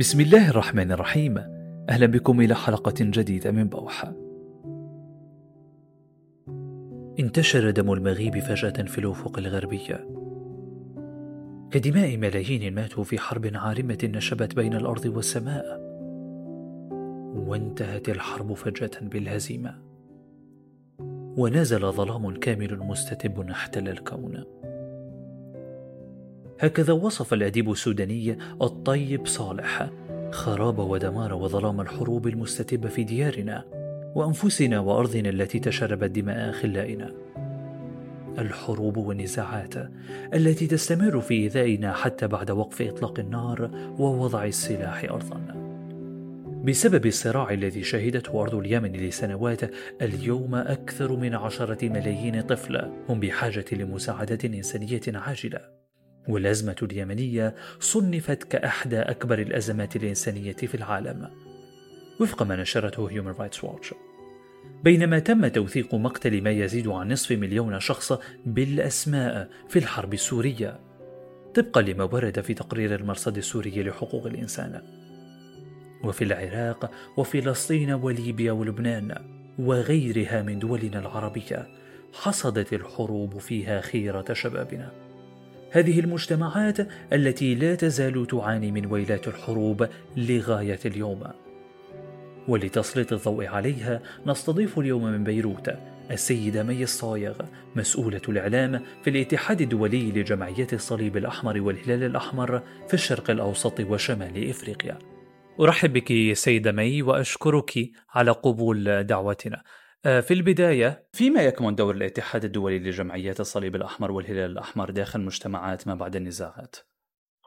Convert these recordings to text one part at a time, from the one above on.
بسم الله الرحمن الرحيم. أهلا بكم إلى حلقة جديدة من بوحة. انتشر دم المغيب فجأة في الأفق الغربية. كدماء ملايين ماتوا في حرب عارمة نشبت بين الأرض والسماء. وانتهت الحرب فجأة بالهزيمة. ونزل ظلام كامل مستتب احتل الكون. هكذا وصف الأديب السوداني الطيب صالح خراب ودمار وظلام الحروب المستتبة في ديارنا وأنفسنا وأرضنا التي تشربت دماء أخلائنا الحروب والنزاعات التي تستمر في إيذائنا حتى بعد وقف إطلاق النار ووضع السلاح أرضا. بسبب الصراع الذي شهدته أرض اليمن لسنوات اليوم أكثر من عشرة ملايين طفل هم بحاجة لمساعدة إنسانية عاجلة. والأزمة اليمنية صنفت كأحدى أكبر الأزمات الإنسانية في العالم. وفق ما نشرته Human Rights Watch بينما تم توثيق مقتل ما يزيد عن نصف مليون شخص بالأسماء في الحرب السورية طبقا لما ورد في تقرير المرصد السوري لحقوق الإنسان. وفي العراق وفلسطين وليبيا ولبنان وغيرها من دولنا العربية حصدت الحروب فيها خيرة شبابنا. هذه المجتمعات التي لا تزال تعاني من ويلات الحروب لغاية اليوم. ولتسليط الضوء عليها نستضيف اليوم من بيروت السيدة مي الصايغ مسؤولة الإعلام في الاتحاد الدولي لجمعيات الصليب الأحمر والهلال الأحمر في الشرق الأوسط وشمال إفريقيا. أرحب بك سيدة مي وأشكرك على قبول دعوتنا. في البداية فيما يكمن دور الاتحاد الدولي لجمعيات الصليب الأحمر والهلال الأحمر داخل مجتمعات ما بعد النزاعات؟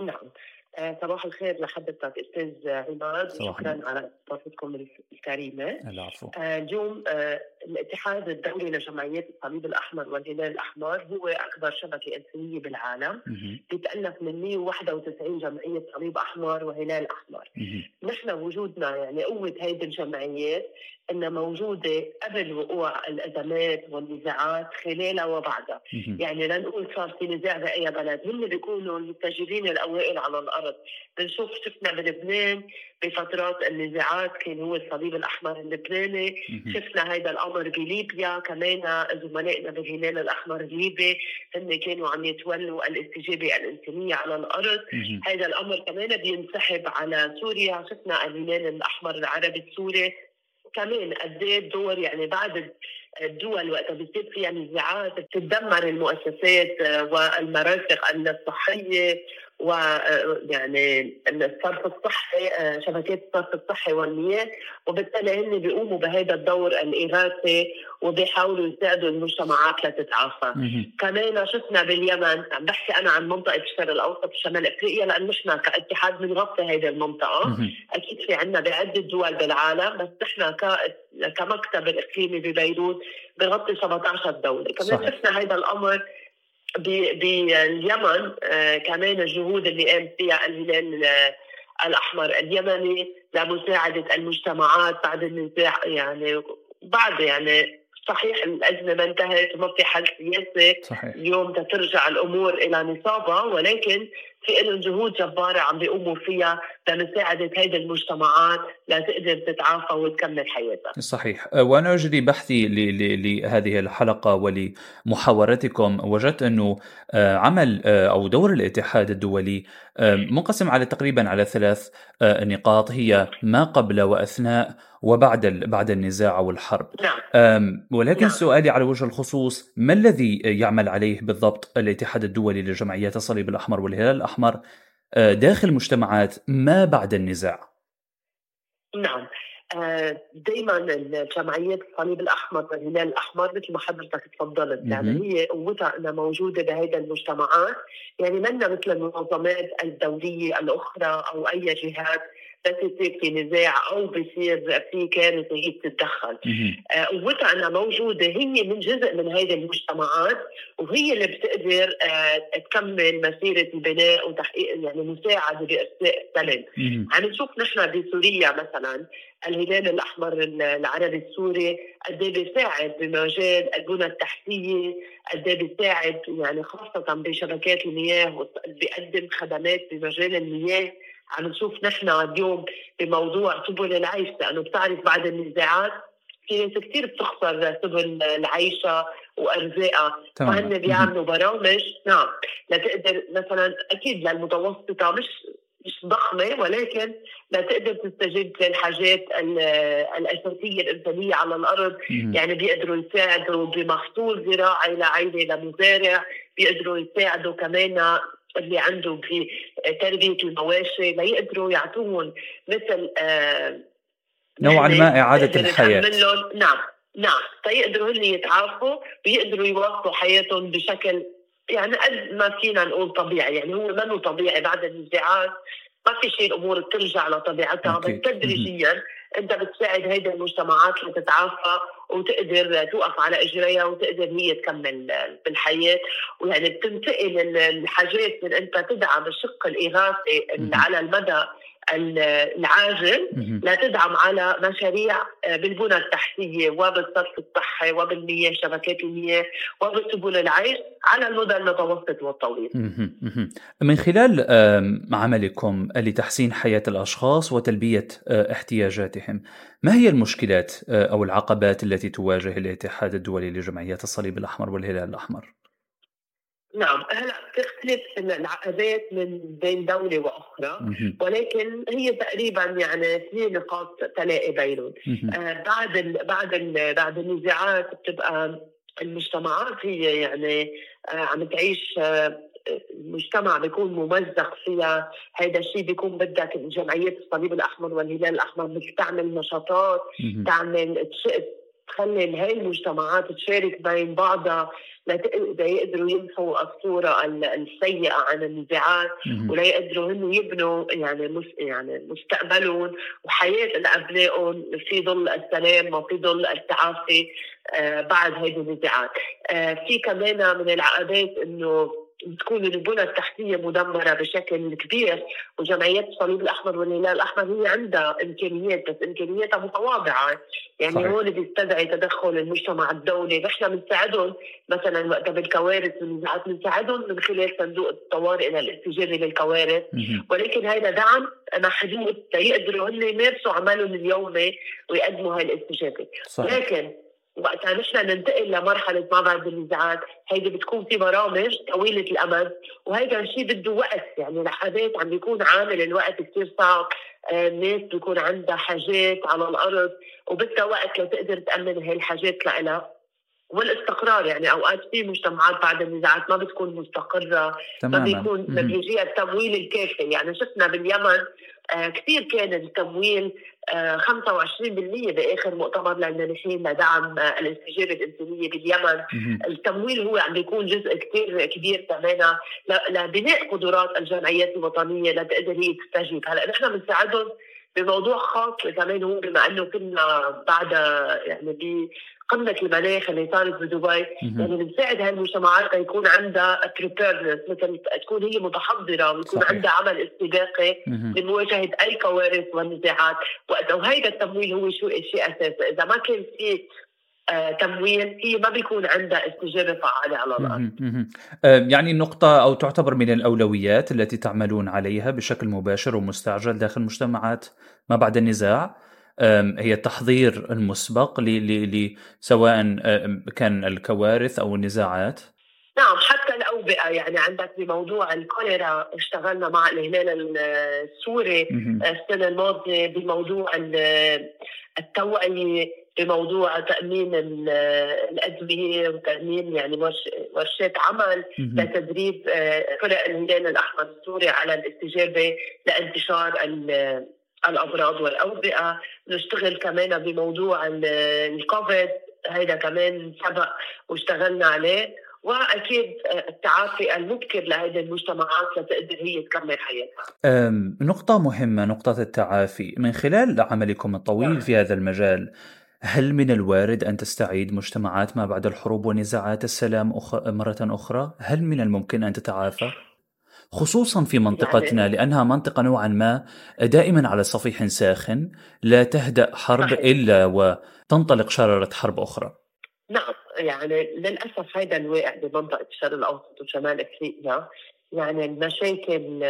نعم. آه، صباح الخير لحضرتك أستاذ عماد. وشكرا على استضافتكم الكريمه العفو. آه، اليوم الاتحاد الدولي لجمعيات الصليب الأحمر والهلال الأحمر هو أكبر شبكة إنسانية بالعالم بيتالف من 191 جمعية صليب أحمر وهلال أحمر. نحن وجودنا يعني قوة هيدي الجمعيات إنها موجودة قبل وقوع الأزمات والنزاعات خلالها وبعدها. يعني لنقول صار في نزاع بأي بلد. هم بيكونوا المتجرين الأوائل على الأرض. بنشوف شفنا بلبنان بفترات النزاعات كان هو الصليب الأحمر اللبناني. شفنا هذا الأمر بليبيا كمان زملائنا بالهلال الأحمر الليبي هن كانوا عم يتولوا الاستجابة الإنسانية على الأرض. هذا الأمر كمان بينسحب على سوريا. شفنا الهلال الأحمر العربي السوري كمان قد الدور يعني بعد الدول وقت بتصير فيها نزاعات بتتدمر المؤسسات والمرافق الصحية ويعني الصرف الصحي شبكات الصرف الصحي والمياه. وبالتالي هن بيقوموا بهذا الدور الاغاثي وبيحاولوا يساعدوا المجتمعات لتتعافى. كمان شفنا باليمن عم بحكي أنا عن منطقة الشرق الأوسط وشمال إفريقيا لأنه نحن كاتحاد بنغطي هذه المنطقة. أكيد في عندنا بعدة دول بالعالم بس نحن كمكتب الإقليمي ببيروت بغطي 17 دولة كمان. شفنا هذا الأمر باليمن آه، كمان الجهود اللي قام فيها الهلال الأحمر اليمني لمساعدة المجتمعات بعد النزاع يعني بعد يعني صحيح الأزمة ما انتهت وما في حل سياسي صحيح. اليوم ترجع الأمور إلى نصابها ولكن في لهم جهود جبارة عم بيقوموا فيها لمساعدة هذه المجتمعات لتقدر تتعافى وتكمل حياتها. صحيح، وأنا أجري بحثي لهذه الحلقة ولمحاورتكم وجدت أنه آه، عمل آه، أو دور الاتحاد الدولي منقسم على تقريبا على ثلاث نقاط هي ما قبل وأثناء وبعد بعد النزاع أو الحرب. نعم. ولكن نعم. سؤالي على وجه الخصوص ما الذي يعمل عليه بالضبط الاتحاد الدولي لجمعيات الصليب الأحمر والهلال الأحمر آه، داخل مجتمعات ما بعد النزاع نعم دائما الجمعيات الصليب الأحمر والهلال الأحمر مثل ما حضرتك تفضلت. يعني هي قوتها إنها موجودة بهذه المجتمعات. يعني منا مثل المنظمات الدولية الأخرى أو أي جهات بس يصير في نزاع أو بصير في كارثه هي بتتدخل آه، قوتها انها موجودة هي من جزء من هذه المجتمعات وهي اللي بتقدر آه، تكمل مسيرة البناء وتحقيق يعني مساعدة بارساء السلام عم نشوف نحن بسوريا مثلا الهلال الأحمر العربي السوري قد إيه بيساعد بمجال البنى التحتية، قد إيه بيساعد يعني خاصة بشبكات المياه بيقدم خدمات بمجال المياه. عم نشوف نحن اليوم بموضوع سبل العيش لأنه بتعرف بعد النزاعات في ناس كثير بتخسر سبل العيشة وارزاقها فهن بيعملوا برامج نعم لتقدر مثلا أكيد للمتوسطة مش مش ضخمة ولكن لا تقدر تستجيب للحاجات الأساسية الإنسانية على الأرض. مم. يعني بيقدروا يساعدوا بمحصول زراعي لعائلة لمزارع بيقدروا يساعدوا كمان اللي عنده في تربية المواشي ليقدروا يعطوهم مثل آه نوعا ما إعادة الحياة. نعم نعم. تيقدروا هن يتعافوا ويقدروا يواصلوا حياتهم بشكل يعني قد ما فينا نقول طبيعي. يعني هو منه طبيعي بعد النزاعات ما في شيء الأمور بترجع لطبيعتها بس تدريجيا أنت بتساعد هيدي المجتمعات لتتعافى. وتقدر توقف على إجريها وتقدر هي تكمل بالحياة. ويعني بتنتقل الحاجات من أنت تدعم الشق الإغاثي على المدى العاجل لا تدعم على مشاريع آه، بالبنى التحتية وبالصرف الصحي وبالمياه شبكات المياه وبسبل العيش على المدى المتوسط والطويل. من خلال عملكم لتحسين حياة الأشخاص وتلبية آه، احتياجاتهم، ما هي المشكلات آه، أو العقبات التي تواجه الاتحاد الدولي لجمعيات الصليب الأحمر والهلال الأحمر؟ نعم هلا بتختلف العقبات من بين دولة وأخرى ولكن هي تقريبا يعني في نقاط تلاقي بينهم. آه بعد ال بعد ال بعد النزاعات بتبقى المجتمعات هي يعني آه عم تعيش آه المجتمع بيكون ممزق فيها. هذا الشيء بيكون بدك جمعية الصليب الأحمر والهلال الأحمر بدك تعمل نشاطات تعمل تخلي هاي المجتمعات تشارك بين بعضها ليقدروا يمحوا الصورة السيئة عن النزاعات ولا يقدروا هن يبنوا يعني يعني مستقبلهم وحياة أبنائهم في ظل السلام وفي ظل التعافي آه، بعد هذه النزاعات. آه، في كمان من العقبات إنه بتكون البنى التحتية مدمرة بشكل كبير وجمعيات الصليب الأحمر والهلال الأحمر هي عندها إمكانيات بس إمكانياتها متواضعة. يعني صحيح. هون بيستدعي تدخل المجتمع الدولي. نحن بنساعدهم مثلا وقت بالكوارث والنزاعات بنساعدهم من خلال صندوق الطوارئ للاستجابه للكوارث ولكن هذا دعم محدود ليقدروا هن يمارسوا عملهم اليومي ويقدموا هاي الاستجابه. لكن وقتها نحن ننتقل لمرحلة ما بعد النزاعات. هيدي بتكون في برامج طويلة الأمد وهيدا الشيء بده وقت. يعني لحظات عم بيكون عامل الوقت كثير صعب. الناس آه، بيكون عندها حاجات على الأرض وبدها وقت لتقدر تأمن هاي الحاجات لها والاستقرار يعني أوقات في مجتمعات بعد النزاعات ما بتكون مستقرة تماما. ما بيكون ما بيجيها التمويل الكافي. يعني شفنا باليمن آه كثير كان التمويل آه 25% بآخر مؤتمر للنازحين لدعم آه الاستجابه الإنسانية باليمن. مم. التمويل هو عم بيكون جزء كثير كبير كمان لبناء قدرات الجمعيات الوطنية لتقدر هي تستجيب. هلأ نحن بنساعدهم بموضوع خاص كمان هو بما إنه كنا بعد يعني بقمه المناخ اللي صارت بدبي. يعني بنساعد هالمجتمعات ليكون عندها بريبيرنس مثل تكون هي متحضرة ويكون عندها عمل استباقي لمواجهه أي كوارث والنزاعات. وهيدا التمويل هو شو شيء أساسي. إذا ما كان في آه، تمويل هي ما بيكون عندها استجابة فعالة على الأرض. آه، يعني النقطة أو تعتبر من الأولويات التي تعملون عليها بشكل مباشر ومستعجل داخل مجتمعات ما بعد النزاع. هي التحضير المسبق ل سواء كان الكوارث أو النزاعات. نعم حتى الأوبئة يعني عندك بموضوع الكوليرا اشتغلنا مع الهلال السوري السنة الماضية بموضوع التوعيه بموضوع تأمين الادويه وتأمين يعني ورشات عمل لتدريب آه، فرق الهلال الأحمر السوري على الإستجابة لانتشار الأمراض والأوبئة نشتغل كمان بموضوع الكوفيد هيدا كمان سبق واشتغلنا عليه وأكيد التعافي المبكر لهذه المجتمعات لتقدر هي تكمل حياتها. نقطة مهمة نقطة التعافي من خلال عملكم الطويل نعم. في هذا المجال هل من الوارد أن تستعيد مجتمعات ما بعد الحروب ونزاعات السلام أخ... مرة أخرى؟ هل من الممكن أن تتعافى؟ خصوصا في منطقتنا يعني لأنها منطقة نوعا ما دائما على صفيح ساخن لا تهدأ حرب. إلا وتنطلق شرارة حرب أخرى نعم يعني للأسف هذا الواقع بمنطقة الشرق الأوسط وشمال أفريقيا يعني المشاكل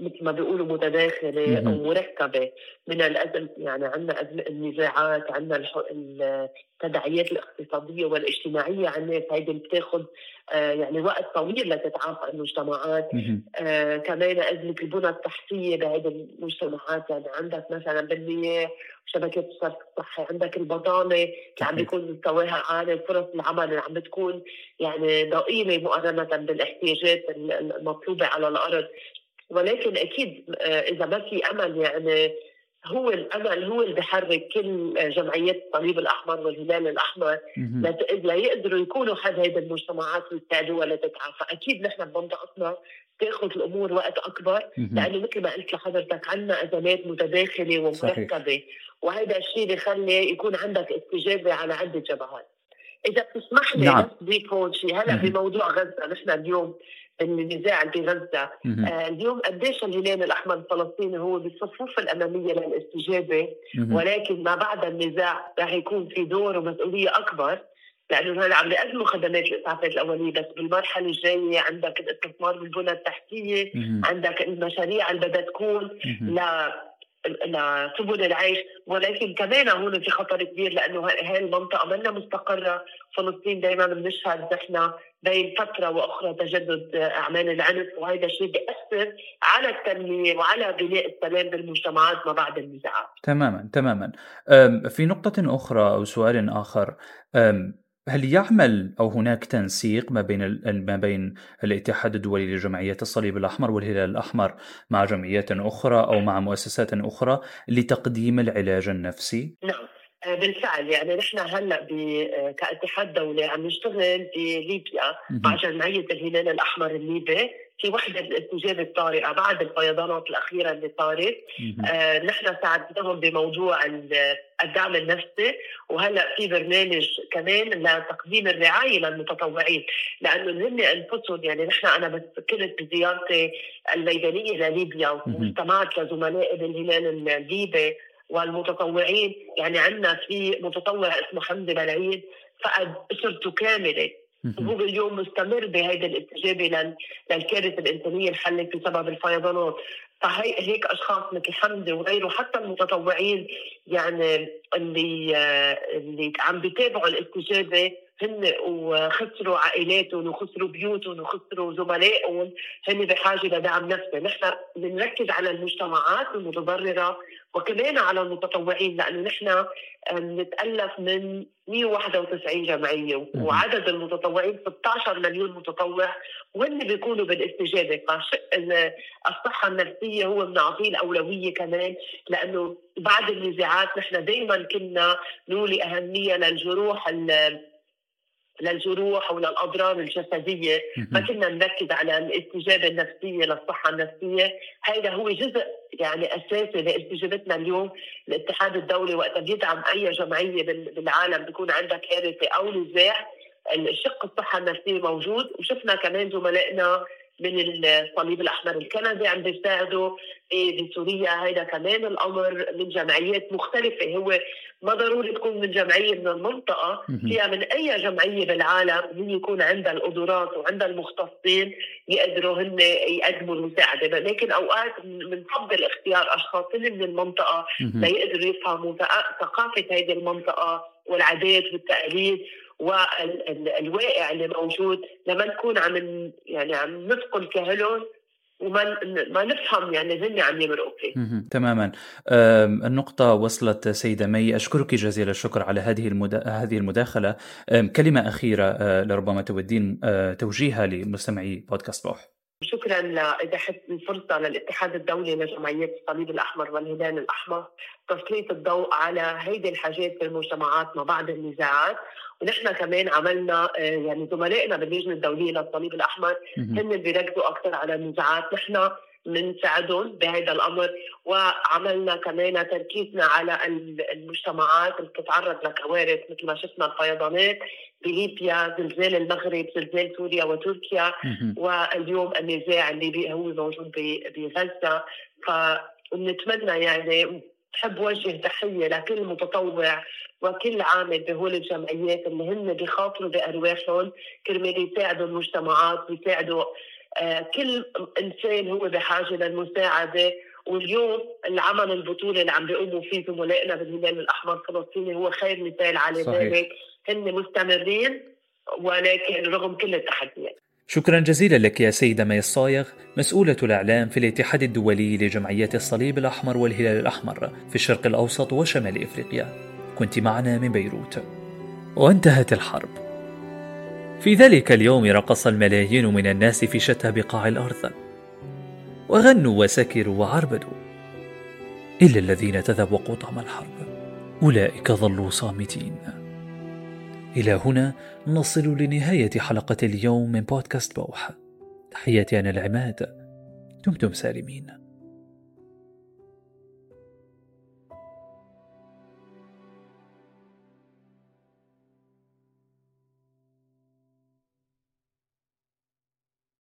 مثل ما بيقولوا متداخلة أو مركبة. من الازم يعني عندنا النزاعات عندنا التداعيات الاقتصادية والاجتماعية على الناس هيدي بتاخذ آه يعني وقت طويل لتتعافى المجتمعات. آه كمان أزمة البنى التحتية بهذه المجتمعات. يعني عندك مثلا بالمياه شبكات الصرف الصحي عندك البطاله اللي عم بيكون مستواها عالي فرص العمل اللي عم بتكون يعني ضئيلة مقارنة بالإحتياجات المطلوبة على الأرض. ولكن أكيد آه، إذا ما في أمل يعني هو الأمل هو اللي بحرك كل جمعيات الصليب الأحمر والهلال الأحمر. ليقدروا يكونوا حد هذه المجتمعات ويساعدوها لتتعافى، أكيد نحن بمنطقتنا تاخذ الأمور وقت أكبر لأنه مثل ما قلت لحضرتك عندنا أزمات متداخلة ومركبة وهذا الشيء بخلي يكون عندك استجابة على عدة جبهات. إذا بتسمح لي نعم. بس هون شيء هلا بموضوع غزة نحن اليوم النزاع بغزه آه اليوم قديش الهلال الأحمر الفلسطيني هو بالصفوف الأمامية للاستجابة ولكن ما بعد النزاع رح يكون في دور ومسؤولية أكبر لأنه هلا عم بيقدموا خدمات الاسعافات الأولية بس بالمرحلة الجاية عندك الاستثمار بالبنى التحتية عندك المشاريع اللي بدها تكون ل لسبل العيش ولكن كمان هون في خطر كبير لأنه هاي المنطقة منا مستقرة فلسطين دائما بنشهد نحن بين فترة وأخرى تجدد أعمال العنف وهذا الشيء بيأثر على التنمية وعلى بناء السلام بالمجتمعات ما بعد النزاعات. تماما تماما. في نقطة أخرى أو سؤال آخر هل يعمل أو هناك تنسيق ما بين ما بين الاتحاد الدولي لجمعيات الصليب الأحمر والهلال الأحمر مع جمعيات أخرى أو مع مؤسسات أخرى لتقديم العلاج النفسي؟ نعم. آه، بالفعل. يعني نحن هلأ آه، كاتحاد دولي عم نشتغل بليبيا مع جمعية الهلال الأحمر الليبي في وحدة الاستجابه الطارئه بعد الفيضانات الأخيرة اللي صارت آه نحن ساعدناهم بموضوع الدعم النفسي وهلأ في برنامج كمان لتقديم الرعاية للمتطوعين لأنه هن أنفسهم يعني نحن أنا بس كنت بزيارتي الميدانية لليبيا واستمعت لزملائي بالهلال الليبي والمتطوعين يعني عندنا في متطوع اسمه حمدي بلعيد فقد أسرته كاملة. وهو اليوم مستمر بهذه الاستجابه للكارثة الإنسانية اللي حلت بسبب الفيضانات. فهي هيك أشخاص مثل حمدي وغيره حتى المتطوعين يعني اللي اللي عم بيتابعوا الاستجابه هن وخسروا عائلاتهم وخسروا بيوتهم وخسروا زملائهم هن بحاجة لدعم نفسي، نحن بنركز على المجتمعات المتضررة وكمان على المتطوعين لأنه نحن نتالف من 191 جمعية وعدد المتطوعين 16 مليون متطوع وهن بيكونوا بالاستجابة. فشق الصحة النفسية هو بنعطيه الأولوية كمان لأنه بعد النزاعات نحن دائما كنا نولي أهمية للجروح للجروح وللاضرار الجسدية ما كنا نركز على الإستجابة النفسية للصحة النفسية. هذا هو جزء يعني أساسي لإستجابتنا اليوم الاتحاد الدولي. وقت بيدعم أي جمعية بالعالم بيكون عندها كارثه أو نزاع الشق الصحة النفسية موجود. وشفنا كمان زملائنا من الصليب الأحمر الكندي عم بيساعدوا بسوريا هذا كمان الأمر من جمعيات مختلفة. هو ما ضروري تكون من جمعية من المنطقة. فيها من أي جمعية بالعالم هي يكون عندها القدرات وعندها المختصين يقدروا هن يقدموا المساعدة. لكن أوقات بنفضل اختيار أشخاص من المنطقة ليقدروا يفهموا ثقافة هذه المنطقة والعادات والتقاليد. والواقع اللي موجود لما نكون عم يعني عم نثقل كهلهم وما ما نفهم يعني هن عم يمرقوا فيه. تماما النقطة وصلت سيدة مي أشكرك جزيل الشكر على هذه. هذه المداخلة كلمة أخيرة أه، لربما تودين أه، توجيهها لمستمعي بودكاست روح. شكرا لإتاحة الفرصة للاتحاد الدولي لجمعيات الصليب الأحمر والهلال الأحمر تسليط الضوء على هيدي الحاجات في المجتمعات ما بعد النزاعات ونحن كمان عملنا آه، يعني زملائنا باللجنة الدولية للصليب الأحمر هن بيركزوا أكثر على النزاعات. نحن بنساعدهم بهذا الأمر وعملنا كمان تركيزنا على المجتمعات اللي بتتعرض لكوارث مثل ما شفنا الفيضانات بليبيا زلزال المغرب زلزال سوريا وتركيا واليوم النزاع اللي هو موجود بغزة. فنتمنى يعني بحب وجه تحية لكل متطوع وكل عامل بهول الجمعيات اللي هن بيخاطروا بأرواحهم كرمال يساعدوا المجتمعات ويساعدوا آه، كل إنسان هو بحاجة للمساعدة. واليوم العمل البطولي اللي عم بيقوموا فيه زملائنا بالهلال الأحمر الفلسطيني هو خير مثال على ذلك. هن مستمرين ولكن رغم كل التحديات. شكرا جزيلا لك يا سيدة مي الصايغ مسؤولة الإعلام في الاتحاد الدولي لجمعيات الصليب الأحمر والهلال الأحمر في الشرق الأوسط وشمال إفريقيا. كنت معنا من بيروت. وانتهت الحرب. في ذلك اليوم رقص الملايين من الناس في شتى بقاع الأرض. وغنوا وسكروا وعربدوا. إلا الذين تذوقوا طعم الحرب. أولئك ظلوا صامتين. إلى هنا نصل لنهاية حلقة اليوم من بودكاست بوح. تحياتي أنا العماد. دمتم سالمين.